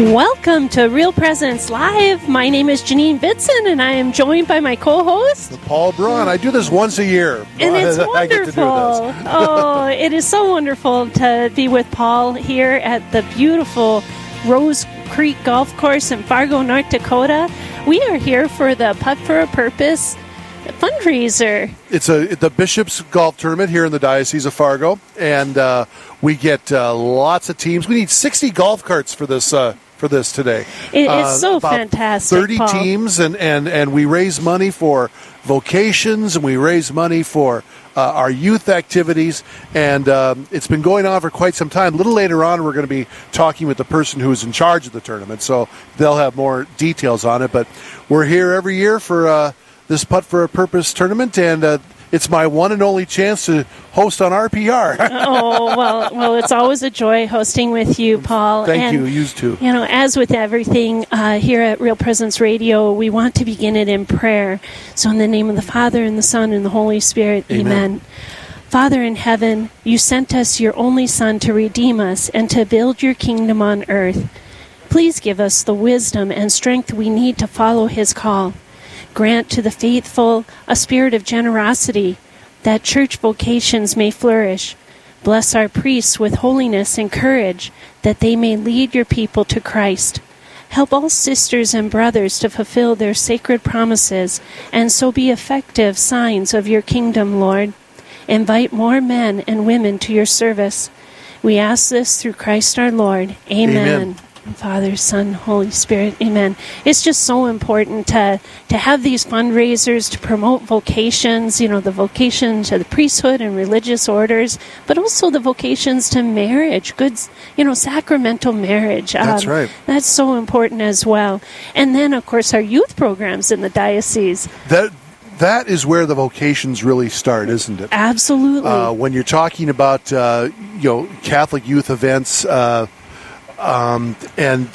Welcome to Real Presence Live. My name is Janine Bitson, and I am joined by my co-host Paul Braun. I do this once a year, and it's I get to do wonderful. oh, it is so wonderful to be with Paul here at the beautiful Rose Creek Golf Course in Fargo, North Dakota. We are here for the Putt for a Purpose fundraiser. It's a the Bishop's Golf Tournament here in the Diocese of Fargo, and uh, we get uh, lots of teams. We need sixty golf carts for this. Uh, for this today, It is Uh, so fantastic, Thirty Paul. teams, and, and, and we raise money for vocations, and we raise money for uh, our youth activities, and um, it's been going on for quite some time. A little later on, we're going to be talking with the person who is in charge of the tournament, so they'll have more details on it. But we're here every year for uh, this Putt for a Purpose tournament, and uh, it's my one and only chance to host on RPR. oh well, well, it's always a joy hosting with you, Paul. Thank and, you. Used to. You know, as with everything uh, here at Real Presence Radio, we want to begin it in prayer. So, in the name of the Father, and the Son, and the Holy Spirit, Amen. amen. Father in heaven, you sent us your only Son to redeem us and to build your kingdom on earth. Please give us the wisdom and strength we need to follow his call. Grant to the faithful a spirit of generosity that church vocations may flourish. Bless our priests with holiness and courage that they may lead your people to Christ. Help all sisters and brothers to fulfill their sacred promises and so be effective signs of your kingdom, Lord. Invite more men and women to your service. We ask this through Christ our Lord. Amen. Amen. Father, Son, Holy Spirit. Amen. It's just so important to to have these fundraisers to promote vocations, you know, the vocation to the priesthood and religious orders, but also the vocations to marriage, good, you know, sacramental marriage. Um, That's right. That's so important as well. And then, of course, our youth programs in the diocese. That that is where the vocations really start, isn't it? Absolutely. Uh, when you're talking about uh, you know Catholic youth events, uh, um, and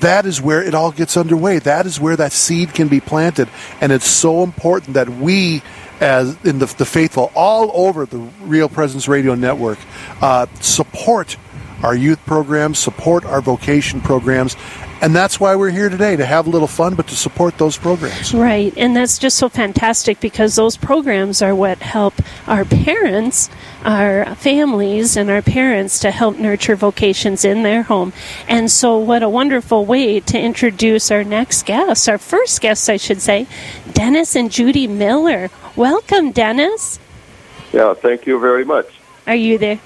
that is where it all gets underway. That is where that seed can be planted, and it's so important that we, as in the, the faithful, all over the Real Presence Radio Network, uh, support our youth programs, support our vocation programs. And that's why we're here today to have a little fun, but to support those programs. Right, and that's just so fantastic because those programs are what help our parents, our families, and our parents to help nurture vocations in their home. And so, what a wonderful way to introduce our next guests, our first guests, I should say, Dennis and Judy Miller. Welcome, Dennis. Yeah, thank you very much. Are you there?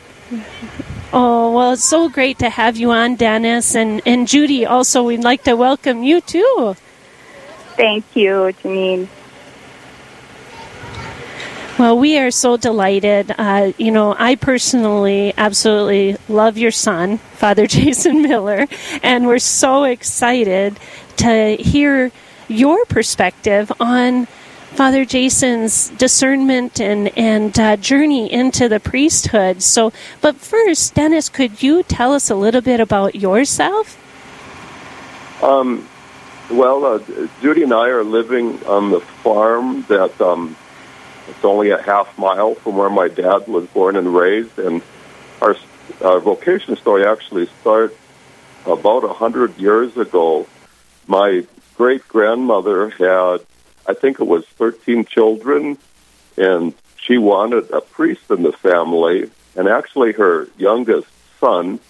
Oh, well, it's so great to have you on, Dennis. And, and Judy, also, we'd like to welcome you too. Thank you, Janine. Well, we are so delighted. Uh, you know, I personally absolutely love your son, Father Jason Miller, and we're so excited to hear your perspective on Father Jason's discernment and and uh, journey into the priesthood. So, but first, Dennis, could you tell us a little bit about yourself? Um, well, uh, Judy and I are living on the farm that um, it's only a half mile from where my dad was born and raised, and our our vocation story actually starts about a hundred years ago. My great grandmother had, I think it was thirteen children, and she wanted a priest in the family, and actually her youngest son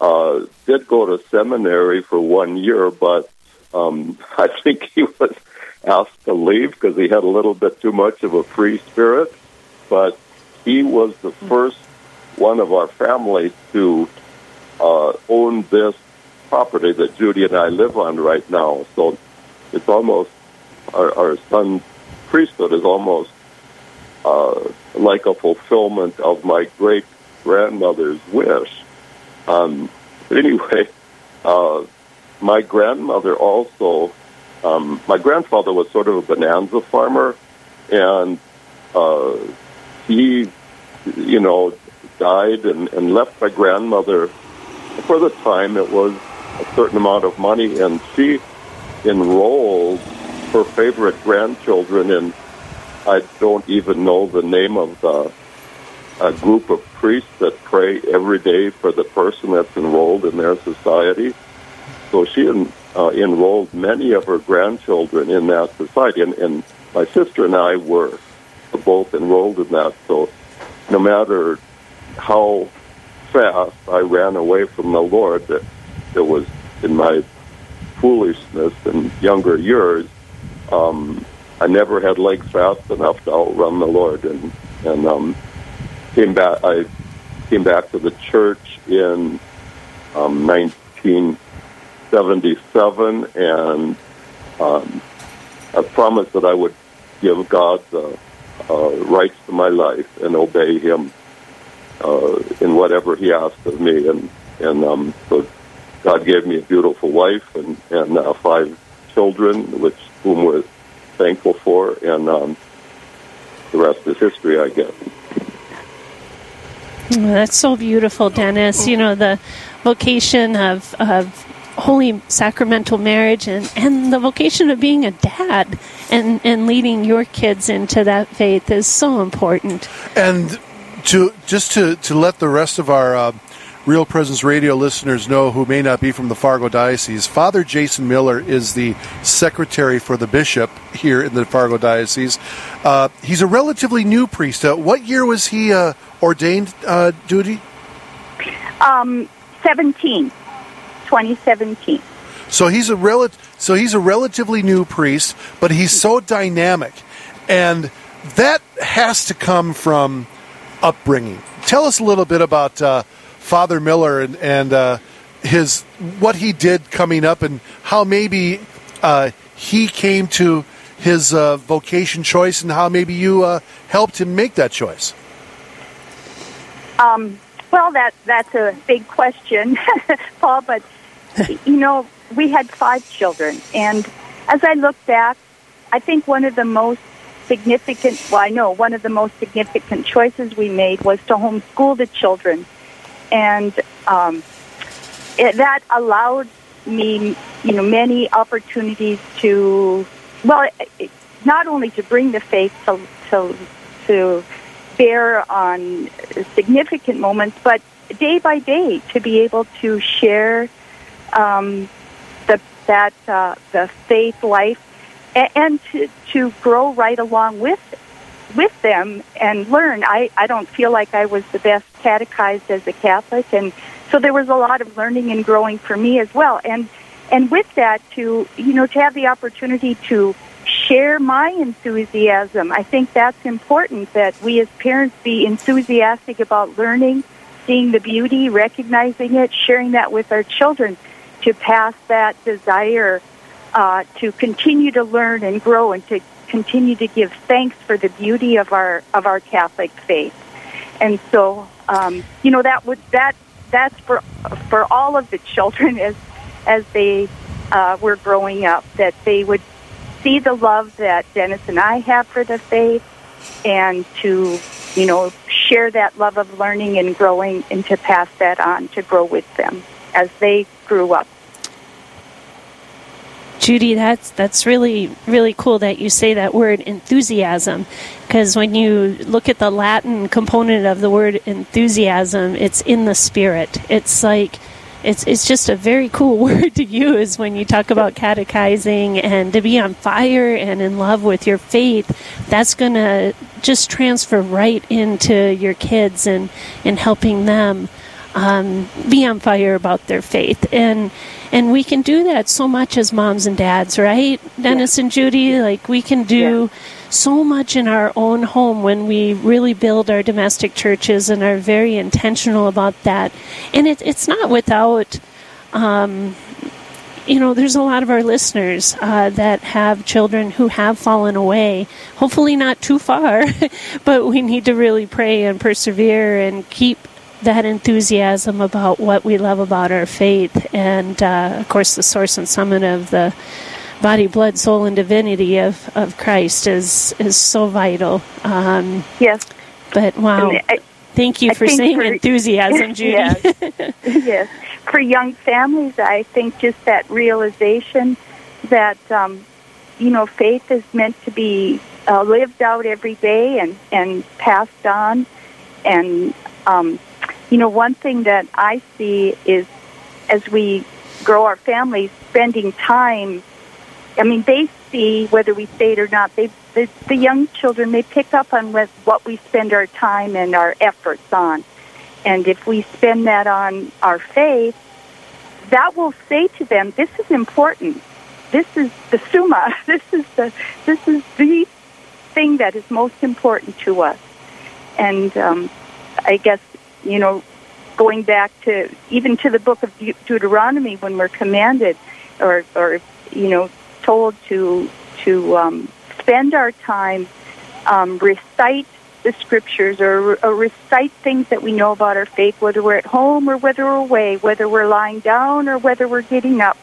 uh, did go to seminary for one year, but um, I think he was asked to leave because he had a little bit too much of a free spirit. But he was the first one of our family to uh, own this property that Judy and I live on right now. So it's almost our, our son's priesthood is almost uh, like a fulfillment of my great grandmother's wish. Um, but anyway, uh, my grandmother also, um, my grandfather was sort of a bonanza farmer, and uh, he, you know, died and, and left my grandmother. For the time, it was a certain amount of money, and she enrolled her favorite grandchildren and I don't even know the name of the a group of priests that pray every day for the person that's enrolled in their society. So she uh, enrolled many of her grandchildren in that society, and, and my sister and I were both enrolled in that. So no matter how fast I ran away from the Lord, that it was in my foolishness and younger years, um, I never had legs fast enough to outrun the Lord, and and um, came back. I came back to the church in um, 1977, and um, I promised that I would give God the uh, rights to my life and obey Him uh, in whatever He asked of me. And and um, so God gave me a beautiful wife and and uh, five children, which whom we're thankful for, and um, the rest is history, I guess. That's so beautiful, Dennis. You know, the vocation of, of holy sacramental marriage and, and the vocation of being a dad and, and leading your kids into that faith is so important. And to just to, to let the rest of our uh, Real Presence Radio listeners know who may not be from the Fargo Diocese, Father Jason Miller is the secretary for the bishop here in the Fargo Diocese. Uh, he's a relatively new priest. Uh, what year was he uh, ordained, uh, Judy? Um, 17, 2017. So he's a rel- so he's a relatively new priest, but he's so dynamic, and that has to come from upbringing. Tell us a little bit about uh, Father Miller and, and uh, his what he did coming up and how maybe uh, he came to his uh, vocation choice and how maybe you uh, helped him make that choice. Um, well, that that's a big question, Paul. But you know, we had five children, and as I look back, I think one of the most significant, well, I know one of the most significant choices we made was to homeschool the children and um, it, that allowed me, you know, many opportunities to, well, it, not only to bring the faith to, to, to bear on significant moments, but day by day to be able to share um, the that uh, the faith life and, and to to grow right along with with them and learn. I, I don't feel like I was the best catechized as a Catholic, and so there was a lot of learning and growing for me as well. And and with that, to you know, to have the opportunity to share my enthusiasm, I think that's important. That we as parents be enthusiastic about learning, seeing the beauty, recognizing it, sharing that with our children, to pass that desire uh, to continue to learn and grow and to continue to give thanks for the beauty of our of our Catholic faith. And so, um, you know, that would that that's for for all of the children as as they uh, were growing up that they would see the love that Dennis and I have for the faith, and to you know share that love of learning and growing, and to pass that on to grow with them as they grew up. Judy, that's that's really really cool that you say that word enthusiasm, because when you look at the Latin component of the word enthusiasm, it's in the spirit. It's like it's it's just a very cool word to use when you talk about catechizing and to be on fire and in love with your faith. That's going to just transfer right into your kids and and helping them um, be on fire about their faith and and we can do that so much as moms and dads, right? Dennis yeah. and Judy, like we can do yeah. so much in our own home when we really build our domestic churches and are very intentional about that. And it, it's not without, um, you know, there's a lot of our listeners uh, that have children who have fallen away. Hopefully, not too far, but we need to really pray and persevere and keep that enthusiasm about what we love about our faith. And uh, of course, the source and summit of the body, blood, soul, and divinity of, of Christ is is so vital. Um, yes. But wow. I, Thank you I for saying for, enthusiasm, Judy. yes. yes. For young families, I think just that realization that, um, you know, faith is meant to be uh, lived out every day and, and passed on. And, um, you know, one thing that I see is as we grow our families, spending time I mean, they see whether we say it or not. They, the, the young children, they pick up on what, what we spend our time and our efforts on. And if we spend that on our faith, that will say to them, "This is important. This is the summa. This is the this is the thing that is most important to us." And um, I guess you know, going back to even to the book of De- Deuteronomy, when we're commanded, or or you know, told to to um, spend our time um, recite the scriptures or, or recite things that we know about our faith, whether we're at home or whether we're away, whether we're lying down or whether we're getting up.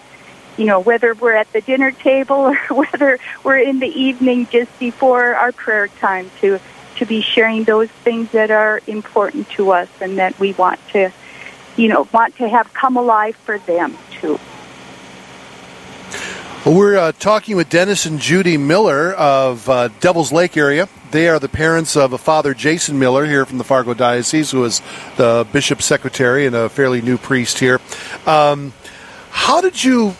You know, whether we're at the dinner table or whether we're in the evening just before our prayer time to to be sharing those things that are important to us and that we want to, you know, want to have come alive for them too. Well, we're uh, talking with Dennis and Judy Miller of uh, Devil's Lake area. They are the parents of a father, Jason Miller, here from the Fargo Diocese, who is the bishop's secretary and a fairly new priest here. Um, how did you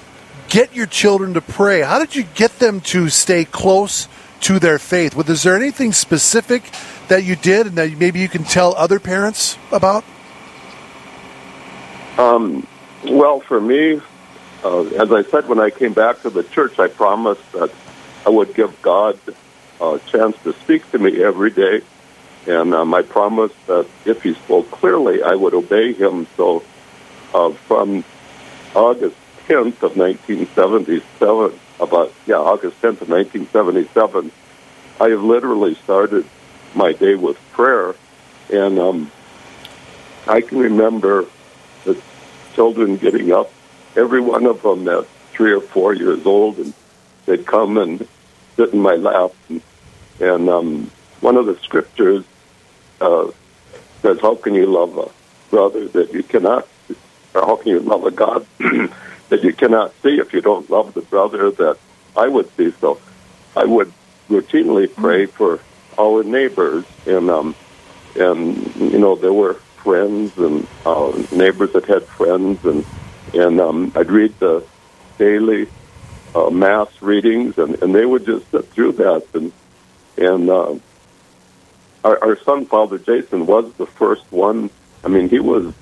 get your children to pray? How did you get them to stay close to their faith? Was there anything specific that you did and that maybe you can tell other parents about? Um, well, for me, uh, as I said when I came back to the church, I promised that I would give God a chance to speak to me every day. And um, I promised that if He spoke clearly, I would obey Him. So uh, from August 10th of 1977, about, yeah, August 10th of 1977, I have literally started my day with prayer. And um, I can remember the children getting up every one of them at three or four years old, and they'd come and sit in my lap. And, and um, one of the scriptures uh, says, "How can you love a brother that you cannot, or how can you love a God that you cannot see if you don't love the brother that I would see?" So, I would routinely pray for our neighbors, and um, and you know there were friends and uh, neighbors that had friends and and um, I'd read the daily uh, mass readings, and, and they would just sit through that. And and uh, our, our son, Father Jason, was the first one. I mean, he was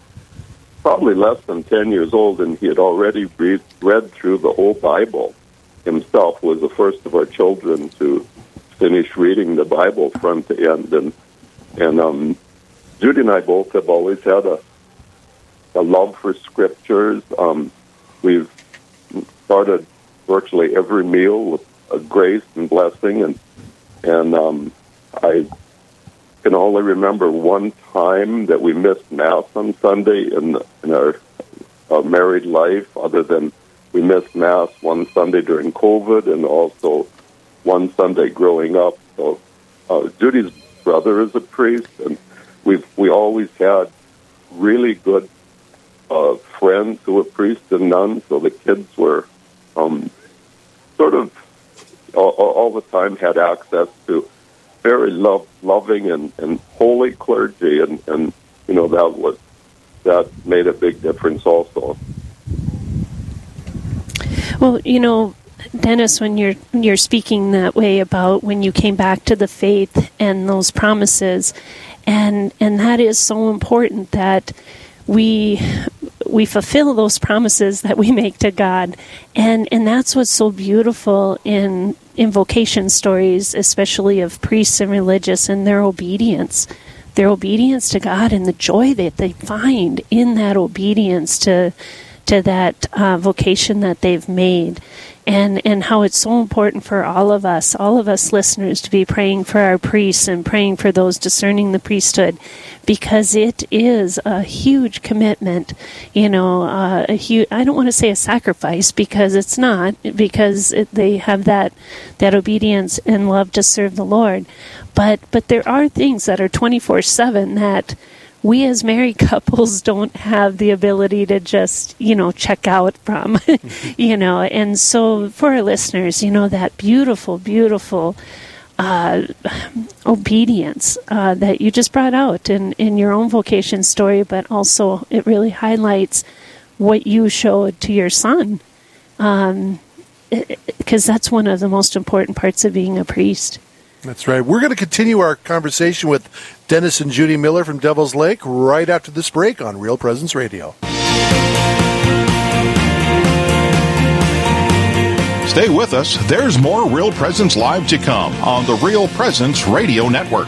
probably less than ten years old, and he had already read, read through the whole Bible himself. Was the first of our children to finish reading the Bible front to end, and and um, Judy and I both have always had a a love for scriptures. Um, we've started virtually every meal with a grace and blessing, and and um, I can only remember one time that we missed mass on Sunday in in our, our married life. Other than we missed mass one Sunday during COVID, and also one Sunday growing up. So uh, Judy's brother is a priest, and we've we always had really good uh, friends who were priests and nuns, so the kids were um, sort of all, all the time had access to very love, loving and, and holy clergy, and, and you know that was that made a big difference also. Well, you know, Dennis, when you're you're speaking that way about when you came back to the faith and those promises, and and that is so important that we we fulfill those promises that we make to God. And and that's what's so beautiful in invocation stories, especially of priests and religious and their obedience. Their obedience to God and the joy that they find in that obedience to to that uh, vocation that they've made and and how it's so important for all of us, all of us listeners, to be praying for our priests and praying for those discerning the priesthood, because it is a huge commitment. You know, uh, a huge. I don't want to say a sacrifice because it's not, because it, they have that that obedience and love to serve the Lord, but but there are things that are twenty four seven that we as married couples don't have the ability to just, you know, check out from, you know. And so for our listeners, you know, that beautiful, beautiful uh, obedience uh, that you just brought out in, in your own vocation story, but also it really highlights what you showed to your son. Um, because that's one of the most important parts of being a priest. That's right. We're going to continue our conversation with Dennis and Judy Miller from Devil's Lake right after this break on Real Presence Radio. Stay with us. There's more Real Presence Live to come on the Real Presence Radio Network.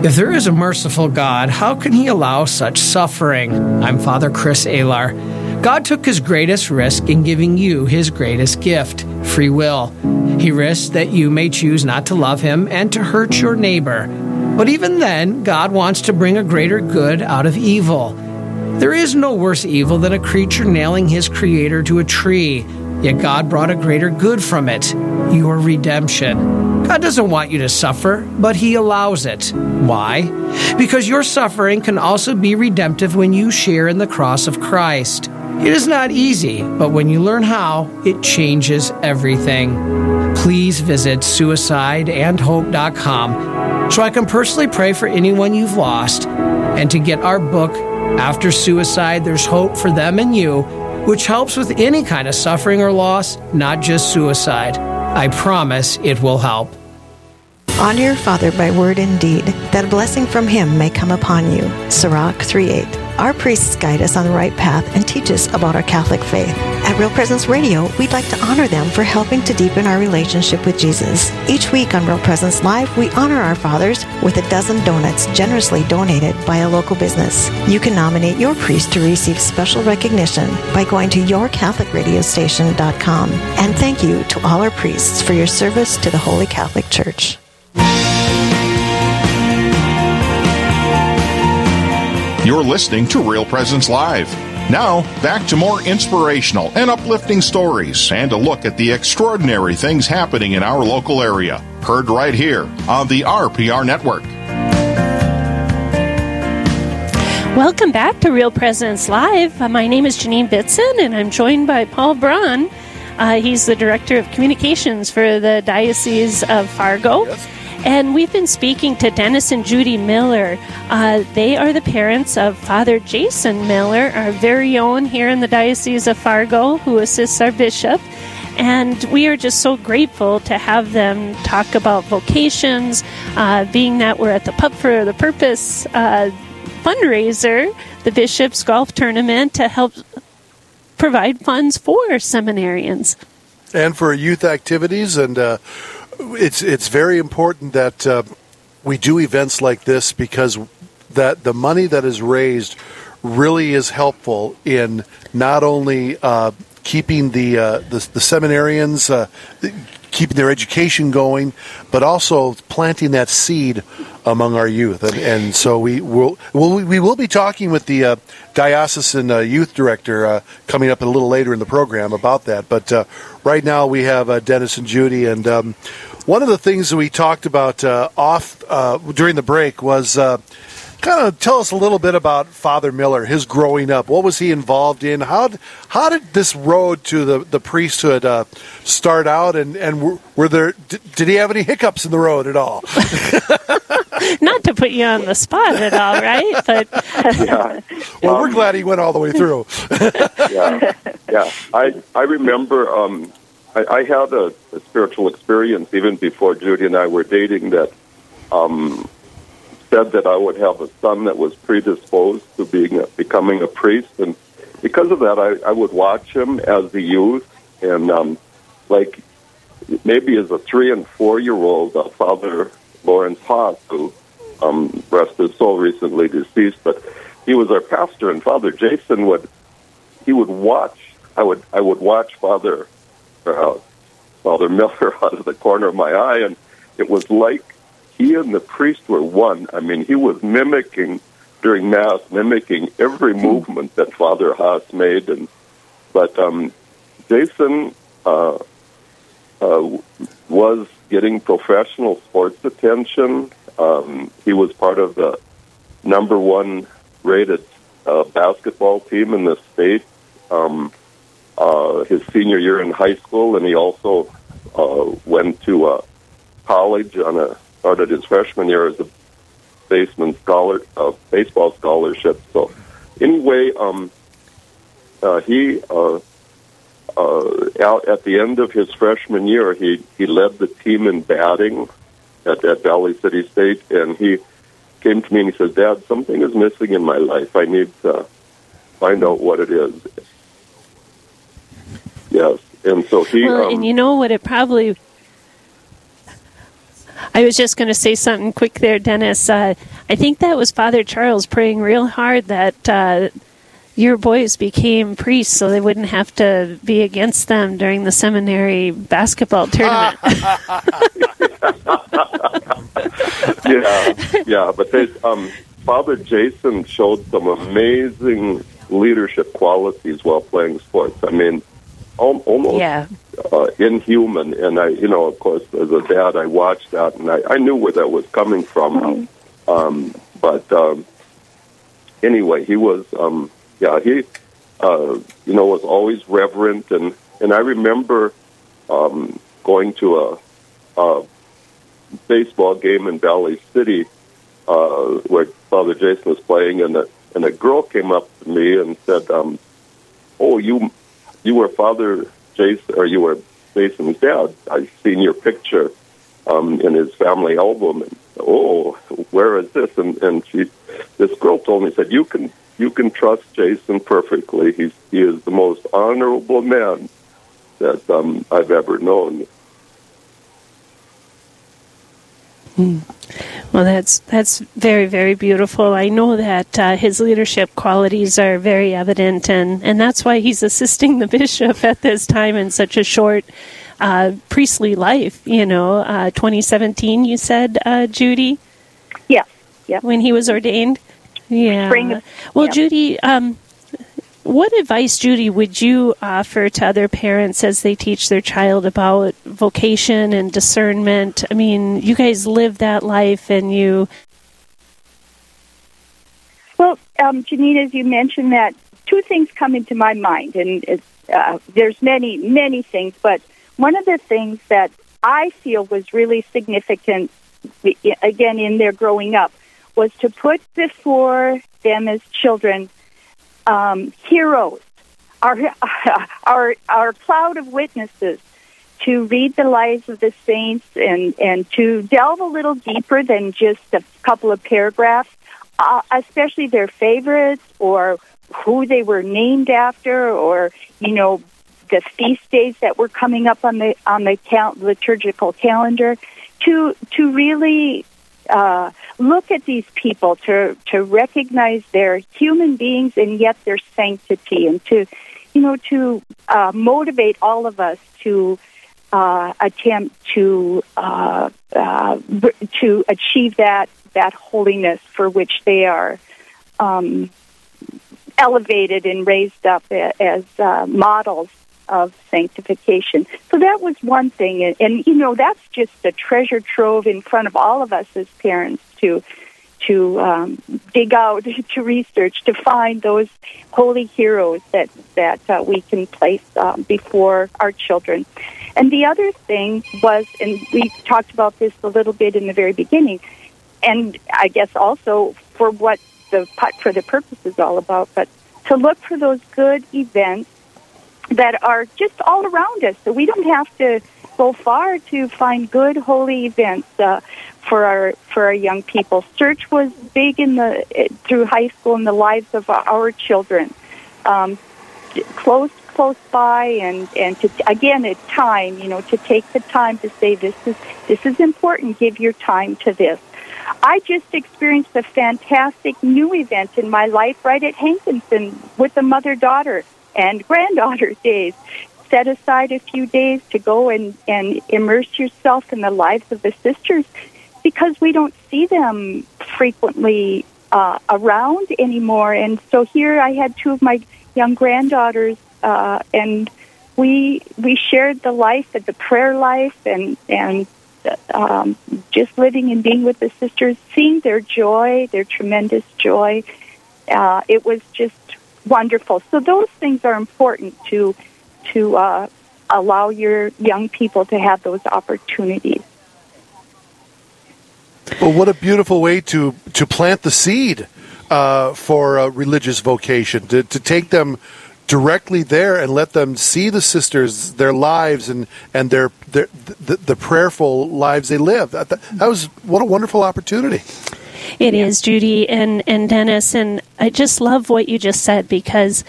If there is a merciful God, how can he allow such suffering? I'm Father Chris Alar. God took his greatest risk in giving you his greatest gift, free will. He risked that you may choose not to love him and to hurt your neighbor. But even then, God wants to bring a greater good out of evil. There is no worse evil than a creature nailing his creator to a tree. Yet God brought a greater good from it your redemption. God doesn't want you to suffer, but He allows it. Why? Because your suffering can also be redemptive when you share in the cross of Christ. It is not easy, but when you learn how, it changes everything. Please visit suicideandhope.com so I can personally pray for anyone you've lost and to get our book, After Suicide, There's Hope for Them and You which helps with any kind of suffering or loss, not just suicide. I promise it will help. Honor your father by word and deed, that a blessing from him may come upon you. Sirach 3.8 our priests guide us on the right path and teach us about our Catholic faith. At Real Presence Radio, we'd like to honor them for helping to deepen our relationship with Jesus. Each week on Real Presence Live, we honor our fathers with a dozen donuts generously donated by a local business. You can nominate your priest to receive special recognition by going to yourcatholicradiostation.com. And thank you to all our priests for your service to the Holy Catholic Church. You're listening to Real Presence Live. Now, back to more inspirational and uplifting stories and a look at the extraordinary things happening in our local area. Heard right here on the RPR Network. Welcome back to Real Presence Live. My name is Janine Bitson, and I'm joined by Paul Braun. Uh, he's the Director of Communications for the Diocese of Fargo. Yes. And we've been speaking to Dennis and Judy Miller. Uh, they are the parents of Father Jason Miller, our very own here in the Diocese of Fargo, who assists our bishop. And we are just so grateful to have them talk about vocations, uh, being that we're at the Putt for the Purpose uh, fundraiser, the bishop's golf tournament, to help provide funds for seminarians. And for youth activities and uh, it's it's very important that uh, we do events like this because that the money that is raised really is helpful in not only uh, keeping the, uh, the, the seminarians uh, keeping their education going, but also planting that seed among our youth. And, and so we will we'll, we will be talking with the uh, diocesan uh, youth director uh, coming up a little later in the program about that. But uh, right now we have uh, Dennis and Judy, and um, one of the things that we talked about uh, off during the break was kind of tell us a little bit about Father Miller, his growing up. What was he involved in? How how did this road to the the priesthood uh, start out? And and were, were there did, did he have any hiccups in the road at all? Not to put you on the spot at all, right? But yeah. well, Um, we're glad he went all the way through. yeah, yeah. I I remember um, I, I had a, a spiritual experience even before Judy and I were dating that um, said that I would have a son that was predisposed to being a, becoming a priest, and because of that, I, I would watch him as a youth, and um, like maybe as a three and four year old, uh, Father Lawrence Haas, who um, rest his soul, recently deceased, but he was our pastor, and Father Jason would he would watch. I would I would watch Father uh, Father Miller out of the corner of my eye, and it was like he and the priest were one. I mean, he was mimicking during mass, mimicking every movement that Father Haas made, and but um, Jason uh, uh, was getting professional sports attention. Um, he was part of the number one rated uh, basketball team in the state um, uh, his senior year in high school, and he also uh, went to uh, college on a started his freshman year as a basement scholar, uh, baseball scholarship. So anyway, um, uh, he uh, uh, out at the end of his freshman year, he he led the team in batting at at Valley City State, and he came to me and he said, "Dad, something is missing in my life. I need to find out what it is." Yes, and so he. well, um, and you know what? It probably. I was just going to say something quick there, Dennis. Uh, I think that was Father Charles praying real hard that uh, your boys became priests so they wouldn't have to be against them during the seminary basketball tournament. yeah, yeah, but they, um, Father Jason showed some amazing leadership qualities while playing sports. I mean, almost yeah. uh, inhuman. And I, you know, of course, as a dad, I watched that, and I, I knew where that was coming from. Um, but um, anyway, he was, um, yeah, he, uh, you know, was always reverent, and and I remember um, going to a, a baseball game in Valley City uh, where Father Jason was playing, and a and a girl came up to me and said, um, "Oh, you you were Father Jason, or you were Jason's dad. I've seen your picture um, in his family album." And oh, where is this? And and she, this girl told me said, "You can you can trust Jason perfectly. He's he is the most honorable man that um, I've ever known." Well, that's that's very very beautiful. I know that uh, his leadership qualities are very evident, and and that's why he's assisting the bishop at this time in such a short uh, priestly life. You know, uh, 2017. You said, uh, Judy. Yeah, yeah. When he was ordained. Yeah. Spring well, yeah. Judy. Um, what advice, Judy, would you offer to other parents as they teach their child about vocation and discernment? I mean, you guys live that life and you. Well, um, Janine, as you mentioned that, two things come into my mind, and uh, there's many, many things, but one of the things that I feel was really significant, again, in their growing up, was to put before them as children um, heroes, our, our, our cloud of witnesses, to read the lives of the saints and, and to delve a little deeper than just a couple of paragraphs, uh, especially their favorites or who they were named after or, you know, the feast days that were coming up on the on the cal- liturgical calendar to to really uh, look at these people to to recognize their human beings and yet their sanctity and to you know to uh, motivate all of us to uh, attempt to uh, uh, to achieve that that holiness for which they are um, elevated and raised up as uh, models of sanctification. So that was one thing, and, and you know that's just a treasure trove in front of all of us as parents to to um, dig out, to research, to find those holy heroes that that uh, we can place um, before our children. And the other thing was, and we talked about this a little bit in the very beginning, and I guess also for what the for the purpose is all about, but to look for those good events that are just all around us. So we don't have to go far to find good holy events uh, for our for our young people. Church was big in the through high school in the lives of our children. Um, close close by and and to again at time you know to take the time to say this is this is important give your time to this I just experienced a fantastic new event in my life right at Hankinson with the mother daughter and granddaughter days. Set aside a few days to go and, and immerse yourself in the lives of the sisters because we don't see them frequently uh, around anymore. And so here I had two of my young granddaughters, uh, and we we shared the life the prayer life and and um, just living and being with the sisters, seeing their joy, their tremendous joy. Uh, it was just wonderful. So those things are important to to uh, allow your young people to have those opportunities. Well, what a beautiful way to to plant the seed uh, for a religious vocation to to take them directly there and let them see the sisters, their lives, and and their, their the, the prayerful lives they live. That, that was what a wonderful opportunity. It is, Judy and and Dennis, and I just love what you just said because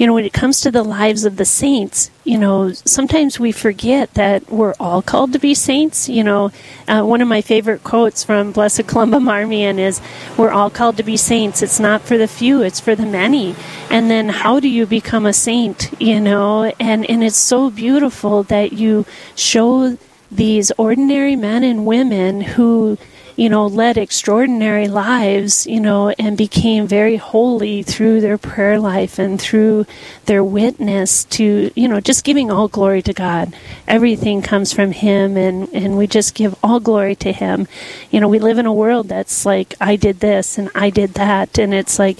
you know, when it comes to the lives of the saints, you know, sometimes we forget that we're all called to be saints. You know, uh, one of my favorite quotes from Blessed Columba Marmion is, We're all called to be saints. It's not for the few, it's for the many. And then how do you become a saint, you know? And, and it's so beautiful that you show these ordinary men and women who you know, led extraordinary lives, you know, and became very holy through their prayer life and through their witness to, you know, just giving all glory to God. Everything comes from Him, and, and we just give all glory to Him. You know, we live in a world that's like, I did this and I did that, and it's like,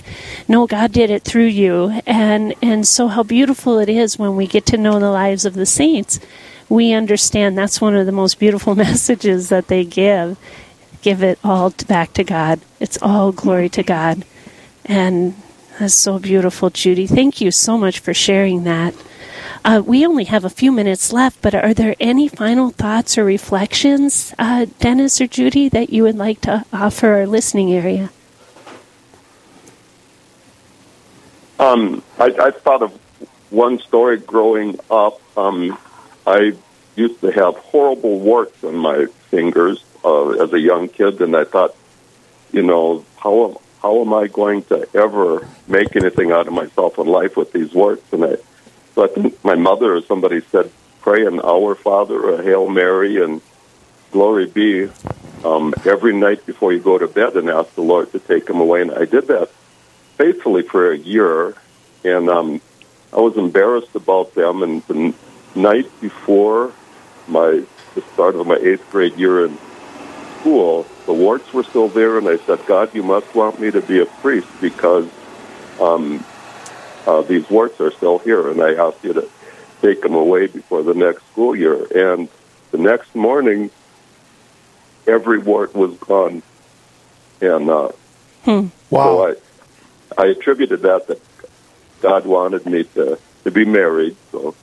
no, God did it through you. And, and so, how beautiful it is when we get to know the lives of the saints we understand that's one of the most beautiful messages that they give give it all back to God. It's all glory to God. And that's so beautiful, Judy. Thank you so much for sharing that. Uh, we only have a few minutes left, but are there any final thoughts or reflections, uh, Dennis or Judy, that you would like to offer our listening area? Um, I, I thought of one story growing up. Um, I used to have horrible warts on my fingers, uh, as a young kid, and I thought, you know, how how am I going to ever make anything out of myself in life with these warts? And I, so I think my mother or somebody said, pray an Our Father, a Hail Mary, and Glory be um, every night before you go to bed, and ask the Lord to take them away. And I did that faithfully for a year, and um, I was embarrassed about them. And the night before my the start of my eighth grade year in school, the warts were still there, and I said, God, you must want me to be a priest because um, uh, these warts are still here, and I asked you to take them away before the next school year. And the next morning, every wart was gone. And uh, hmm. wow. so I, I attributed that that God wanted me to, to be married. So,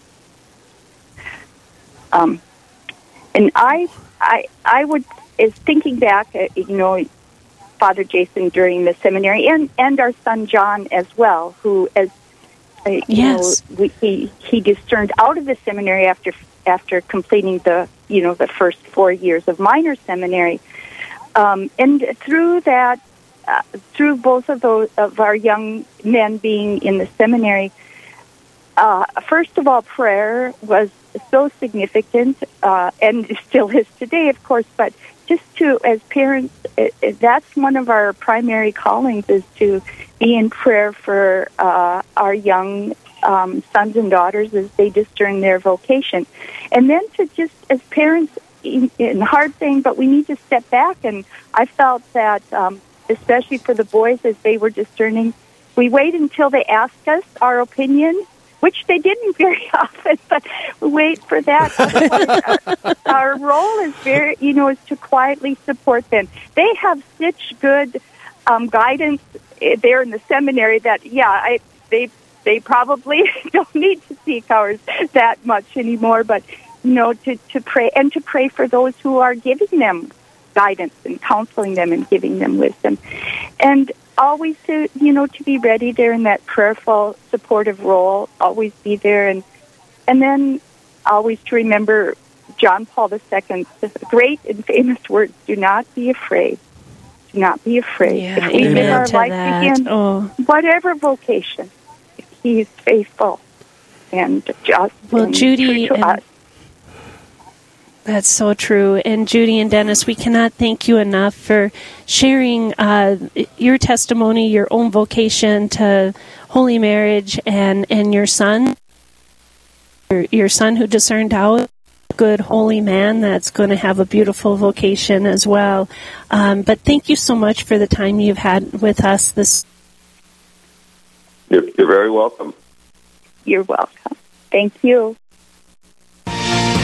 um, and I, I, I would is thinking back, uh, you know, Father Jason during the seminary, and and our son John as well, who as uh, you yes. know, we, he he discerned out of the seminary after after completing the you know the first four years of minor seminary, um, and through that, uh, through both of those of our young men being in the seminary, uh, first of all, prayer was so significant, uh, and still is today, of course. But just to, as parents, it, it, that's one of our primary callings is to be in prayer for uh, our young um, sons and daughters as they discern their vocation. And then to just, as parents, in, hard thing, but we need to step back. And I felt that um, especially for the boys as they were discerning. We wait until they ask us our opinion, which they didn't very often, but wait for that. our role is very, you know, is to quietly support them. They have such good um, guidance eh, there in the seminary that, yeah, I, they they probably don't need to seek ours that much anymore. But you know, to to pray and to pray for those who are giving them guidance and counseling them and giving them wisdom, and always to you know to be ready there in that prayerful, supportive role. Always be there, and and then always to remember John Paul II's great and famous words: "Do not be afraid." Do not be afraid. Yeah, if we make our life that. begin, oh. whatever vocation, He's faithful and just. Well, and Judy, to and- us. That's so true. And Judy and Dennis, we cannot thank you enough for sharing uh, your testimony, your own vocation to holy marriage, and, and your son, your, your son who discerned out a good holy man that's going to have a beautiful vocation as well. Um, but thank you so much for the time you've had with us this. You're, you're very welcome. You're welcome. Thank you.